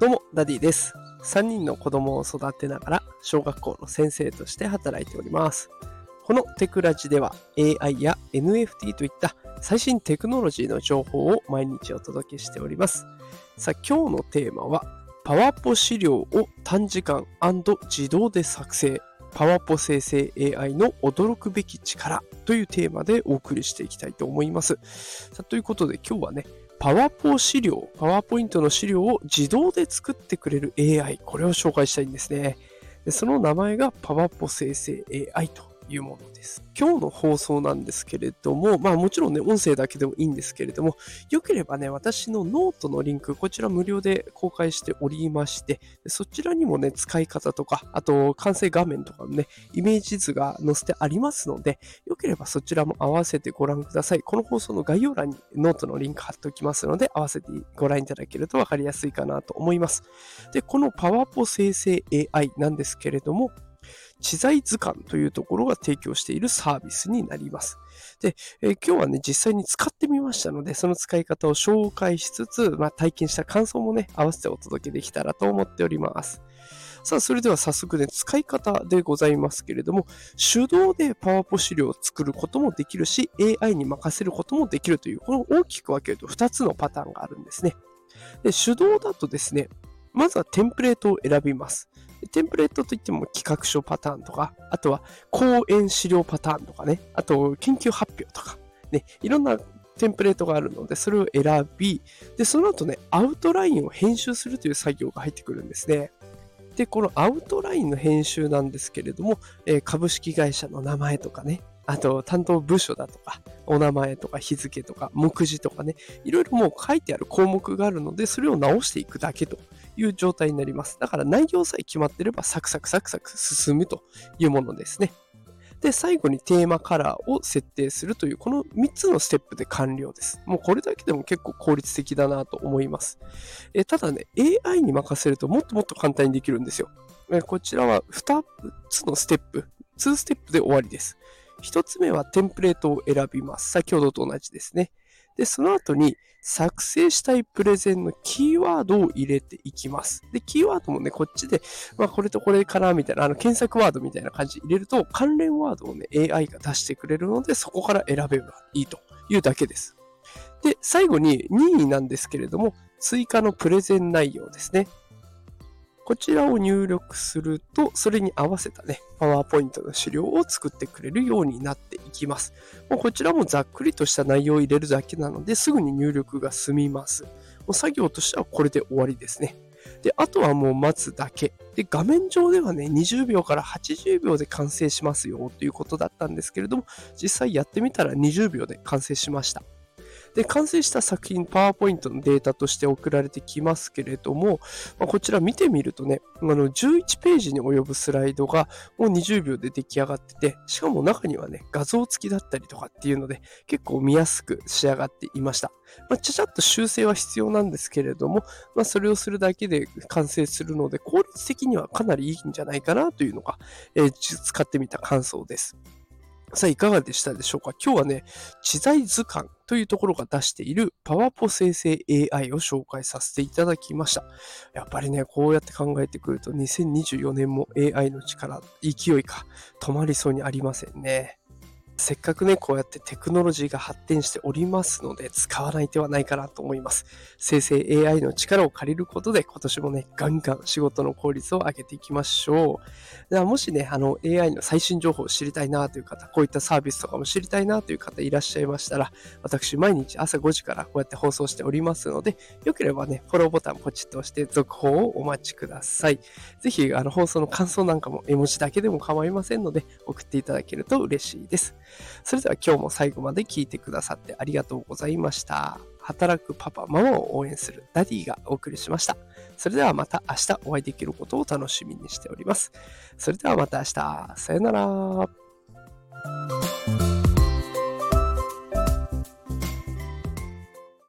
どうも、ダディです。3人の子供を育てながら、小学校の先生として働いております。このテクラジでは AI や NFT といった最新テクノロジーの情報を毎日お届けしております。さあ、今日のテーマは、パワポ資料を短時間自動で作成。パワポ生成 AI の驚くべき力というテーマでお送りしていきたいと思います。さあということで今日はね、パワポ資料、パワーポイントの資料を自動で作ってくれる AI、これを紹介したいんですね。でその名前がパワポ生成 AI というものです。今日の放送なんですけれども、まあもちろんね、音声だけでもいいんですけれども、よければね、私のノートのリンク、こちら無料で公開しておりまして、そちらにもね、使い方とか、あと完成画面とかのね、イメージ図が載せてありますので、よければそちらも合わせてご覧ください。この放送の概要欄にノートのリンク貼っておきますので、合わせてご覧いただけると分かりやすいかなと思います。で、このパワポ生成 AI なんですけれども、知財図鑑というところが提供しているサービスになります。で、えー、今日はね、実際に使ってみましたので、その使い方を紹介しつつ、まあ、体験した感想もね、合わせてお届けできたらと思っております。さあ、それでは早速ね、使い方でございますけれども、手動でパワポ資料を作ることもできるし、AI に任せることもできるという、この大きく分けると2つのパターンがあるんですね。で手動だとですね、まずはテンプレートを選びます。テンプレートといっても企画書パターンとか、あとは講演資料パターンとかね、あと研究発表とか、ね、いろんなテンプレートがあるので、それを選び、で、その後ね、アウトラインを編集するという作業が入ってくるんですね。で、このアウトラインの編集なんですけれども、えー、株式会社の名前とかね、あと担当部署だとか、お名前とか日付とか、目次とかね、いろいろもう書いてある項目があるので、それを直していくだけという状態になります。だから内容さえ決まってればサクサクサクサク進むというものですね。で、最後にテーマカラーを設定するという、この3つのステップで完了です。もうこれだけでも結構効率的だなと思います。えただね、AI に任せるともっともっと簡単にできるんですよ。えこちらは2つのステップ、2ステップで終わりです。1つ目はテンプレートを選びます。先ほどと同じですね。で、その後に作成したいプレゼンのキーワードを入れていきます。で、キーワードもね、こっちで、まあ、これとこれかな、みたいな、あの、検索ワードみたいな感じで入れると、関連ワードをね、AI が出してくれるので、そこから選べばいいというだけです。で、最後に2位なんですけれども、追加のプレゼン内容ですね。こちらを入力すると、それに合わせたね、パワーポイントの資料を作ってくれるようになっていきます。もうこちらもざっくりとした内容を入れるだけなので、すぐに入力が済みます。もう作業としてはこれで終わりですね。で、あとはもう待つだけ。で、画面上ではね、20秒から80秒で完成しますよということだったんですけれども、実際やってみたら20秒で完成しました。で、完成した作品、パワーポイントのデータとして送られてきますけれども、まあ、こちら見てみるとね、あの11ページに及ぶスライドがもう20秒で出来上がってて、しかも中にはね、画像付きだったりとかっていうので、結構見やすく仕上がっていました。まあ、ちゃちゃっと修正は必要なんですけれども、まあ、それをするだけで完成するので、効率的にはかなりいいんじゃないかなというのが、えー、使ってみた感想です。さあ、いかがでしたでしょうか？今日はね、知財図鑑というところが出しているパワポ生成 AI を紹介させていただきました。やっぱりね、こうやって考えてくると2024年も AI の力、勢いか止まりそうにありませんね。せっかくね、こうやってテクノロジーが発展しておりますので、使わない手はないかなと思います。生成 AI の力を借りることで、今年もね、ガンガン仕事の効率を上げていきましょう。では、もしね、あの、AI の最新情報を知りたいなという方、こういったサービスとかも知りたいなという方いらっしゃいましたら、私、毎日朝5時からこうやって放送しておりますので、よければね、フォローボタンポチッと押して続報をお待ちください。ぜひ、あの、放送の感想なんかも絵文字だけでも構いませんので、送っていただけると嬉しいです。それでは今日も最後まで聞いてくださってありがとうございました。働くパパ、ママを応援するダディがお送りしました。それではまた明日お会いできることを楽しみにしております。それではまた明日。さよなら。